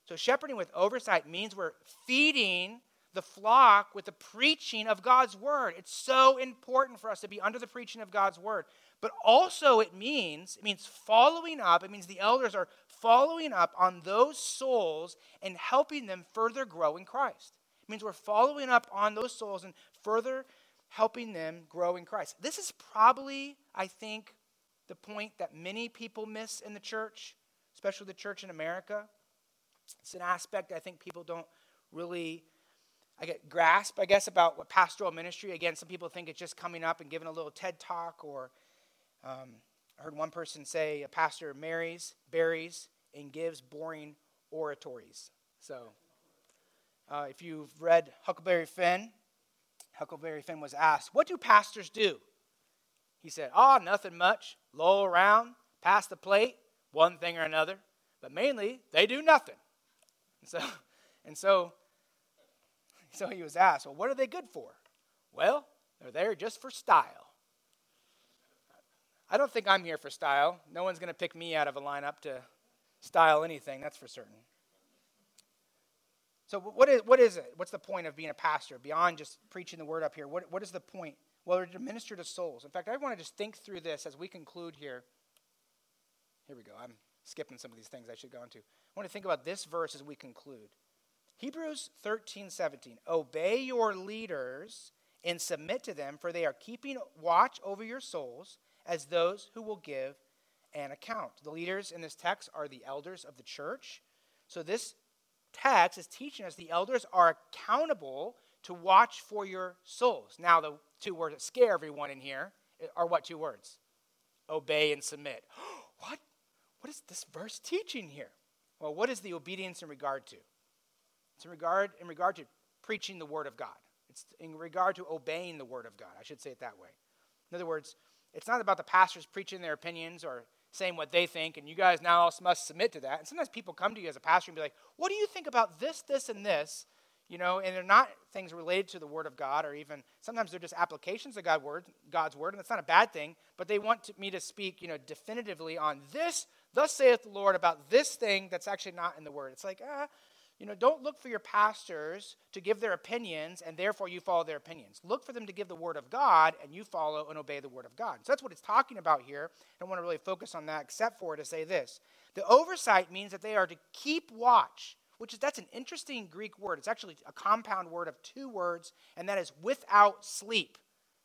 So, shepherding with oversight means we're feeding the flock with the preaching of God's word. It's so important for us to be under the preaching of God's word. But also it means it means following up. It means the elders are following up on those souls and helping them further grow in Christ. It means we're following up on those souls and further helping them grow in Christ. This is probably, I think, the point that many people miss in the church, especially the church in America. It's an aspect I think people don't really I get grasp, I guess, about what pastoral ministry. Again, some people think it's just coming up and giving a little TED talk or um, I heard one person say a pastor marries, buries, and gives boring oratories. So, uh, if you've read Huckleberry Finn, Huckleberry Finn was asked, What do pastors do? He said, Oh, nothing much. Loll around, pass the plate, one thing or another. But mainly, they do nothing. And so, *laughs* and so, so he was asked, Well, what are they good for? Well, they're there just for style. I don't think I'm here for style. No one's going to pick me out of a lineup to style anything, that's for certain. So, what is, what is it? What's the point of being a pastor beyond just preaching the word up here? What, what is the point? Well, to minister to souls. In fact, I want to just think through this as we conclude here. Here we go. I'm skipping some of these things I should go into. I want to think about this verse as we conclude. Hebrews 13, 17. Obey your leaders and submit to them, for they are keeping watch over your souls as those who will give an account. The leaders in this text are the elders of the church. So this text is teaching us the elders are accountable to watch for your souls. Now, the two words that scare everyone in here are what two words? Obey and submit. *gasps* what? What is this verse teaching here? Well, what is the obedience in regard to? It's in regard, in regard to preaching the word of God. It's in regard to obeying the word of God. I should say it that way. In other words, it's not about the pastors preaching their opinions or saying what they think, and you guys now must submit to that. And sometimes people come to you as a pastor and be like, What do you think about this, this, and this? You know, and they're not things related to the Word of God, or even sometimes they're just applications of God word, God's Word, and that's not a bad thing, but they want to, me to speak, you know, definitively on this, thus saith the Lord, about this thing that's actually not in the Word. It's like, ah, you know, don't look for your pastors to give their opinions and therefore you follow their opinions. Look for them to give the word of God and you follow and obey the word of God. So that's what it's talking about here. I don't want to really focus on that except for to say this. The oversight means that they are to keep watch, which is that's an interesting Greek word. It's actually a compound word of two words, and that is without sleep.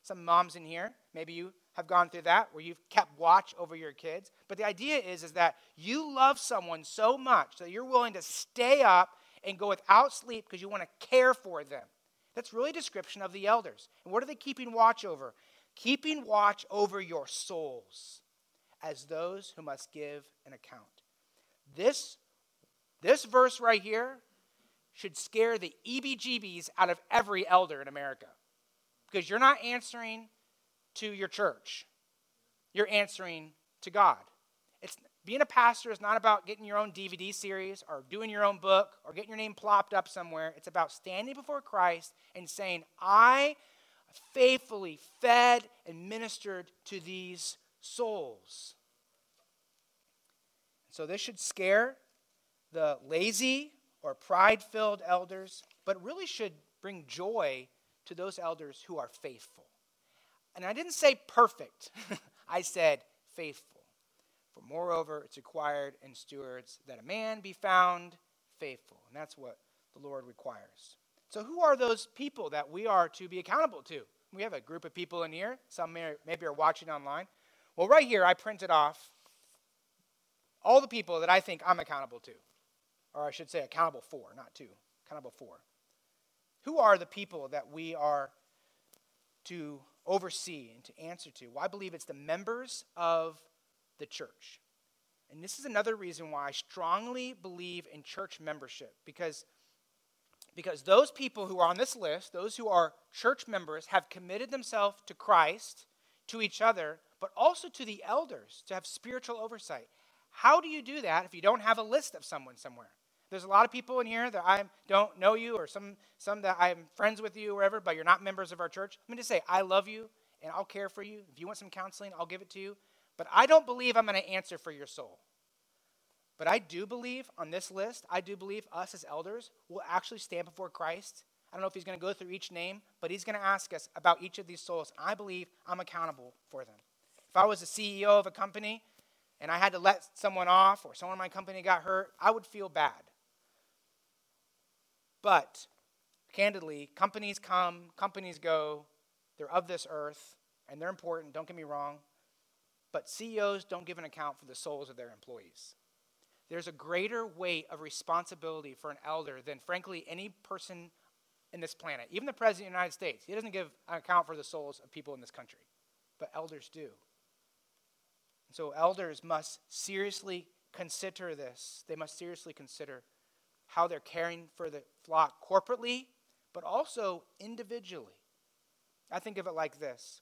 Some moms in here, maybe you have gone through that where you've kept watch over your kids. But the idea is, is that you love someone so much that you're willing to stay up and go without sleep because you want to care for them. That's really a description of the elders. And what are they keeping watch over? Keeping watch over your souls as those who must give an account. This, this verse right here should scare the EBGBs out of every elder in America because you're not answering to your church, you're answering to God. It's, being a pastor is not about getting your own DVD series or doing your own book or getting your name plopped up somewhere. It's about standing before Christ and saying, I faithfully fed and ministered to these souls. So this should scare the lazy or pride filled elders, but really should bring joy to those elders who are faithful. And I didn't say perfect, *laughs* I said faithful. For moreover, it's required in stewards that a man be found faithful. And that's what the Lord requires. So, who are those people that we are to be accountable to? We have a group of people in here. Some may, maybe are watching online. Well, right here, I printed off all the people that I think I'm accountable to. Or I should say, accountable for, not to. Accountable for. Who are the people that we are to oversee and to answer to? Well, I believe it's the members of the church. And this is another reason why I strongly believe in church membership because, because those people who are on this list, those who are church members, have committed themselves to Christ, to each other, but also to the elders to have spiritual oversight. How do you do that if you don't have a list of someone somewhere? There's a lot of people in here that I don't know you, or some, some that I'm friends with you, or whatever, but you're not members of our church. Let me just say, I love you, and I'll care for you. If you want some counseling, I'll give it to you. But I don't believe I'm going to answer for your soul. But I do believe on this list, I do believe us as elders will actually stand before Christ. I don't know if he's going to go through each name, but he's going to ask us about each of these souls. I believe I'm accountable for them. If I was a CEO of a company and I had to let someone off or someone in my company got hurt, I would feel bad. But candidly, companies come, companies go, they're of this earth, and they're important, don't get me wrong. But CEOs don't give an account for the souls of their employees. There's a greater weight of responsibility for an elder than, frankly, any person in this planet. Even the President of the United States, he doesn't give an account for the souls of people in this country. But elders do. And so elders must seriously consider this. They must seriously consider how they're caring for the flock corporately, but also individually. I think of it like this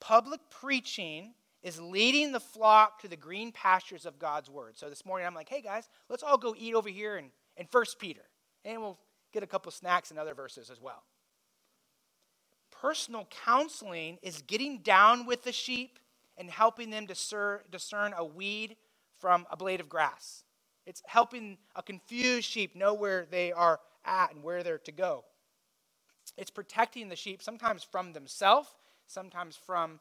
public preaching is leading the flock to the green pastures of God's word. So this morning I'm like, hey guys, let's all go eat over here in, in 1 Peter. And we'll get a couple snacks and other verses as well. Personal counseling is getting down with the sheep and helping them discern a weed from a blade of grass. It's helping a confused sheep know where they are at and where they're to go. It's protecting the sheep sometimes from themselves, sometimes from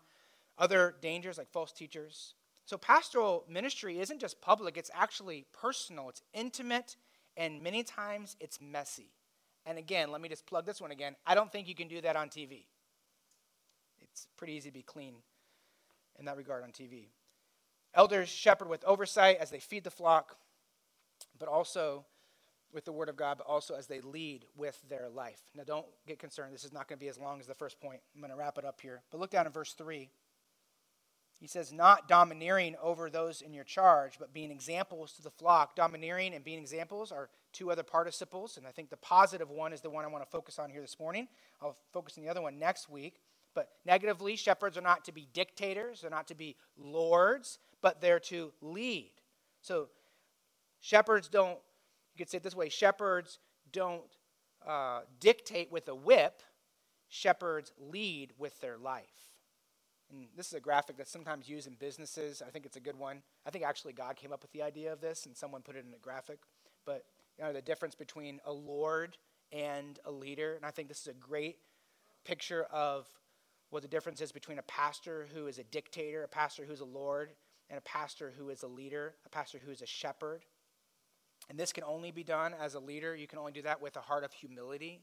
other dangers like false teachers. So, pastoral ministry isn't just public, it's actually personal, it's intimate, and many times it's messy. And again, let me just plug this one again. I don't think you can do that on TV. It's pretty easy to be clean in that regard on TV. Elders shepherd with oversight as they feed the flock but also with the Word of God, but also as they lead with their life. Now, don't get concerned. This is not going to be as long as the first point. I'm going to wrap it up here. But look down in verse 3. He says, Not domineering over those in your charge, but being examples to the flock. Domineering and being examples are two other participles, and I think the positive one is the one I want to focus on here this morning. I'll focus on the other one next week. But negatively, shepherds are not to be dictators, they're not to be lords, but they're to lead. So Shepherds don't, you could say it this way shepherds don't uh, dictate with a whip, shepherds lead with their life. And this is a graphic that's sometimes used in businesses. I think it's a good one. I think actually God came up with the idea of this and someone put it in a graphic. But you know, the difference between a lord and a leader. And I think this is a great picture of what the difference is between a pastor who is a dictator, a pastor who's a lord, and a pastor who is a leader, a pastor who is a shepherd. And this can only be done as a leader. You can only do that with a heart of humility.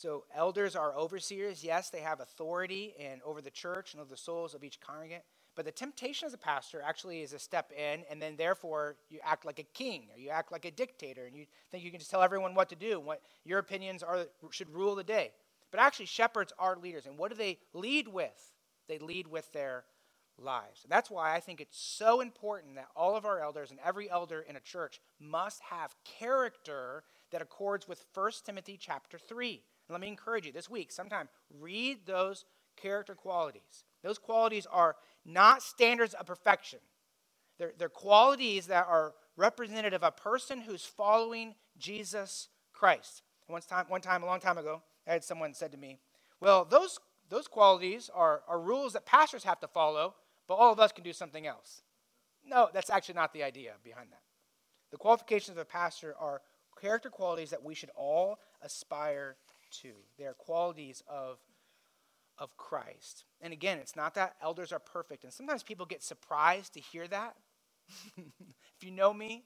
So, elders are overseers. Yes, they have authority and over the church and over the souls of each congregant. But the temptation as a pastor actually is a step in, and then therefore you act like a king or you act like a dictator, and you think you can just tell everyone what to do what your opinions are should rule the day. But actually, shepherds are leaders, and what do they lead with? They lead with their lives. And that's why I think it's so important that all of our elders and every elder in a church must have character that accords with 1 Timothy chapter 3 let me encourage you this week, sometime, read those character qualities. Those qualities are not standards of perfection, they're, they're qualities that are representative of a person who's following Jesus Christ. One time, one time, a long time ago, I had someone said to me, Well, those, those qualities are, are rules that pastors have to follow, but all of us can do something else. No, that's actually not the idea behind that. The qualifications of a pastor are character qualities that we should all aspire to. They are qualities of, of Christ. And again, it's not that elders are perfect. And sometimes people get surprised to hear that. *laughs* if you know me,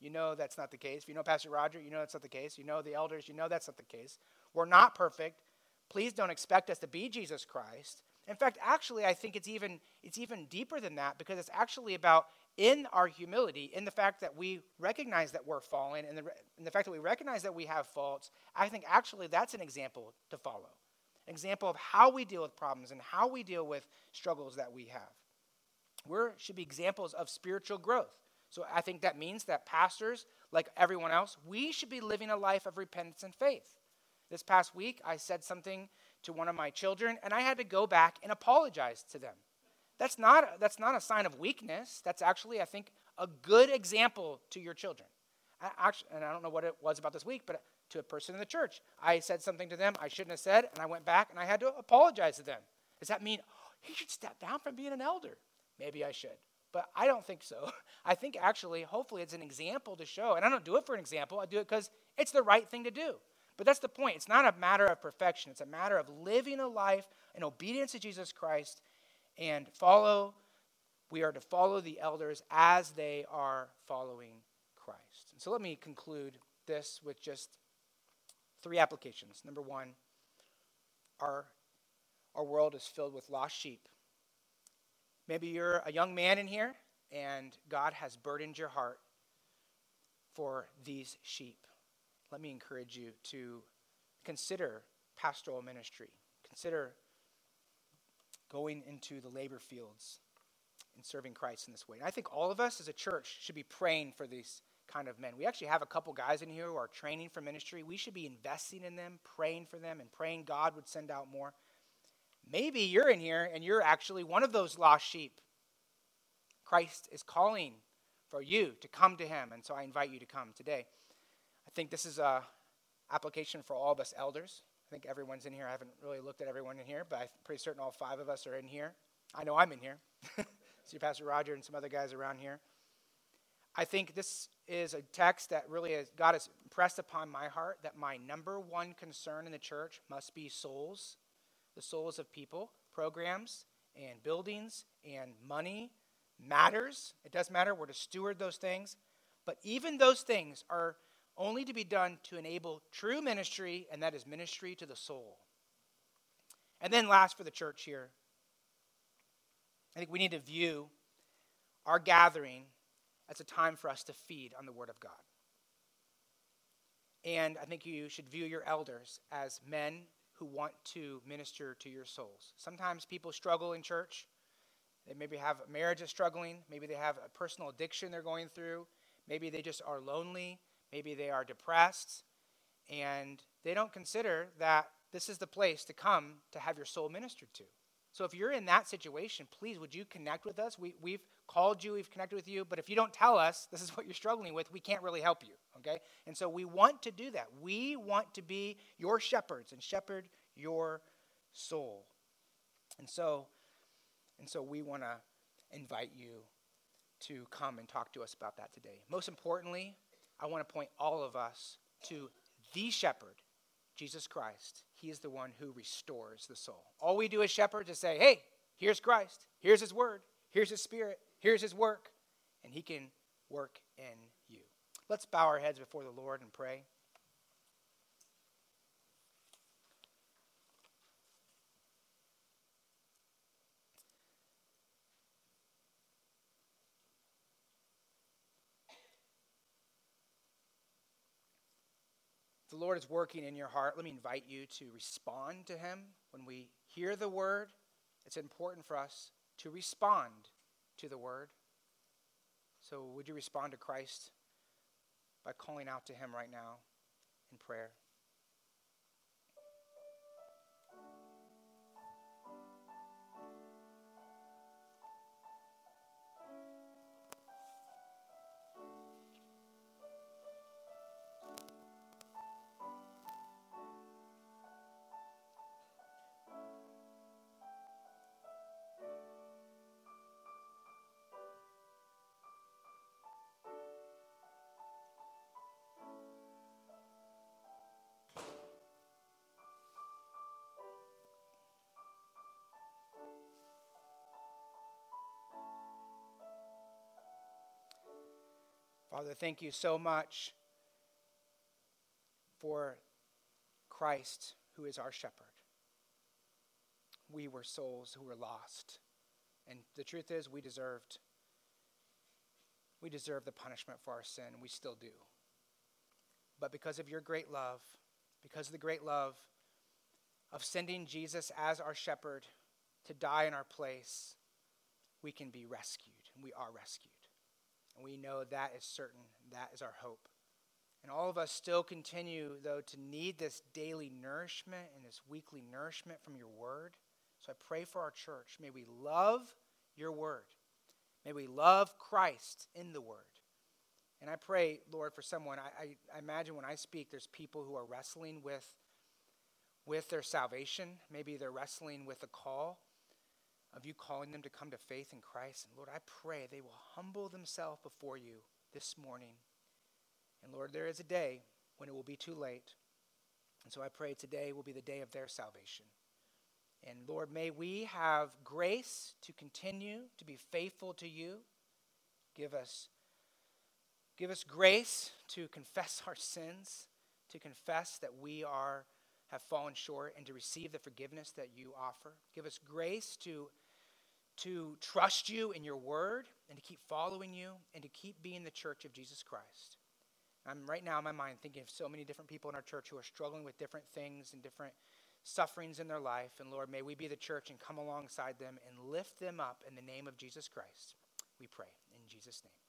you know that's not the case. If you know Pastor Roger, you know that's not the case. You know the elders, you know that's not the case. We're not perfect. Please don't expect us to be Jesus Christ. In fact, actually, I think it's even, it's even deeper than that because it's actually about in our humility, in the fact that we recognize that we're fallen, and the, in the fact that we recognize that we have faults, I think actually that's an example to follow. An example of how we deal with problems and how we deal with struggles that we have. We should be examples of spiritual growth. So I think that means that pastors, like everyone else, we should be living a life of repentance and faith. This past week, I said something to one of my children, and I had to go back and apologize to them. That's not, that's not a sign of weakness. That's actually, I think, a good example to your children. I actually, and I don't know what it was about this week, but to a person in the church, I said something to them I shouldn't have said, and I went back and I had to apologize to them. Does that mean oh, he should step down from being an elder? Maybe I should. But I don't think so. *laughs* I think actually, hopefully, it's an example to show. And I don't do it for an example, I do it because it's the right thing to do. But that's the point. It's not a matter of perfection, it's a matter of living a life in obedience to Jesus Christ and follow, we are to follow the elders as they are following Christ. And so let me conclude this with just three applications. Number one, our, our world is filled with lost sheep. Maybe you're a young man in here and God has burdened your heart for these sheep. Let me encourage you to consider pastoral ministry. Consider going into the labor fields and serving Christ in this way. And I think all of us as a church should be praying for these kind of men. We actually have a couple guys in here who are training for ministry. We should be investing in them, praying for them, and praying God would send out more. Maybe you're in here and you're actually one of those lost sheep. Christ is calling for you to come to him, and so I invite you to come today. I think this is a application for all of us elders. I think everyone's in here. I haven't really looked at everyone in here, but I'm pretty certain all five of us are in here. I know I'm in here. *laughs* See Pastor Roger and some other guys around here. I think this is a text that really has, God has impressed upon my heart that my number one concern in the church must be souls, the souls of people, programs, and buildings, and money matters. It does matter. We're to steward those things. But even those things are only to be done to enable true ministry, and that is ministry to the soul. And then, last for the church here, I think we need to view our gathering as a time for us to feed on the Word of God. And I think you should view your elders as men who want to minister to your souls. Sometimes people struggle in church. They maybe have a marriage is struggling. Maybe they have a personal addiction they're going through. Maybe they just are lonely. Maybe they are depressed and they don't consider that this is the place to come to have your soul ministered to. So if you're in that situation, please would you connect with us? We, we've called you, we've connected with you, but if you don't tell us this is what you're struggling with, we can't really help you, okay? And so we want to do that. We want to be your shepherds and shepherd your soul. And so, and so we want to invite you to come and talk to us about that today. Most importantly, I want to point all of us to the shepherd, Jesus Christ. He is the one who restores the soul. All we do as shepherds is say, hey, here's Christ, here's his word, here's his spirit, here's his work, and he can work in you. Let's bow our heads before the Lord and pray. The Lord is working in your heart, let me invite you to respond to Him. When we hear the word, it's important for us to respond to the word. So, would you respond to Christ by calling out to Him right now in prayer? Father, thank you so much for Christ, who is our shepherd. We were souls who were lost. And the truth is, we deserved we deserve the punishment for our sin. We still do. But because of your great love, because of the great love of sending Jesus as our shepherd to die in our place, we can be rescued, and we are rescued. And we know that is certain. That is our hope. And all of us still continue, though, to need this daily nourishment and this weekly nourishment from your word. So I pray for our church. May we love your word. May we love Christ in the word. And I pray, Lord, for someone. I, I, I imagine when I speak, there's people who are wrestling with, with their salvation. Maybe they're wrestling with a call of you calling them to come to faith in Christ. And Lord, I pray they will humble themselves before you this morning. And Lord, there is a day when it will be too late. And so I pray today will be the day of their salvation. And Lord, may we have grace to continue to be faithful to you. Give us, give us grace to confess our sins, to confess that we are have fallen short and to receive the forgiveness that you offer. Give us grace to to trust you in your word and to keep following you and to keep being the church of Jesus Christ. I'm right now in my mind thinking of so many different people in our church who are struggling with different things and different sufferings in their life. And Lord, may we be the church and come alongside them and lift them up in the name of Jesus Christ. We pray in Jesus' name.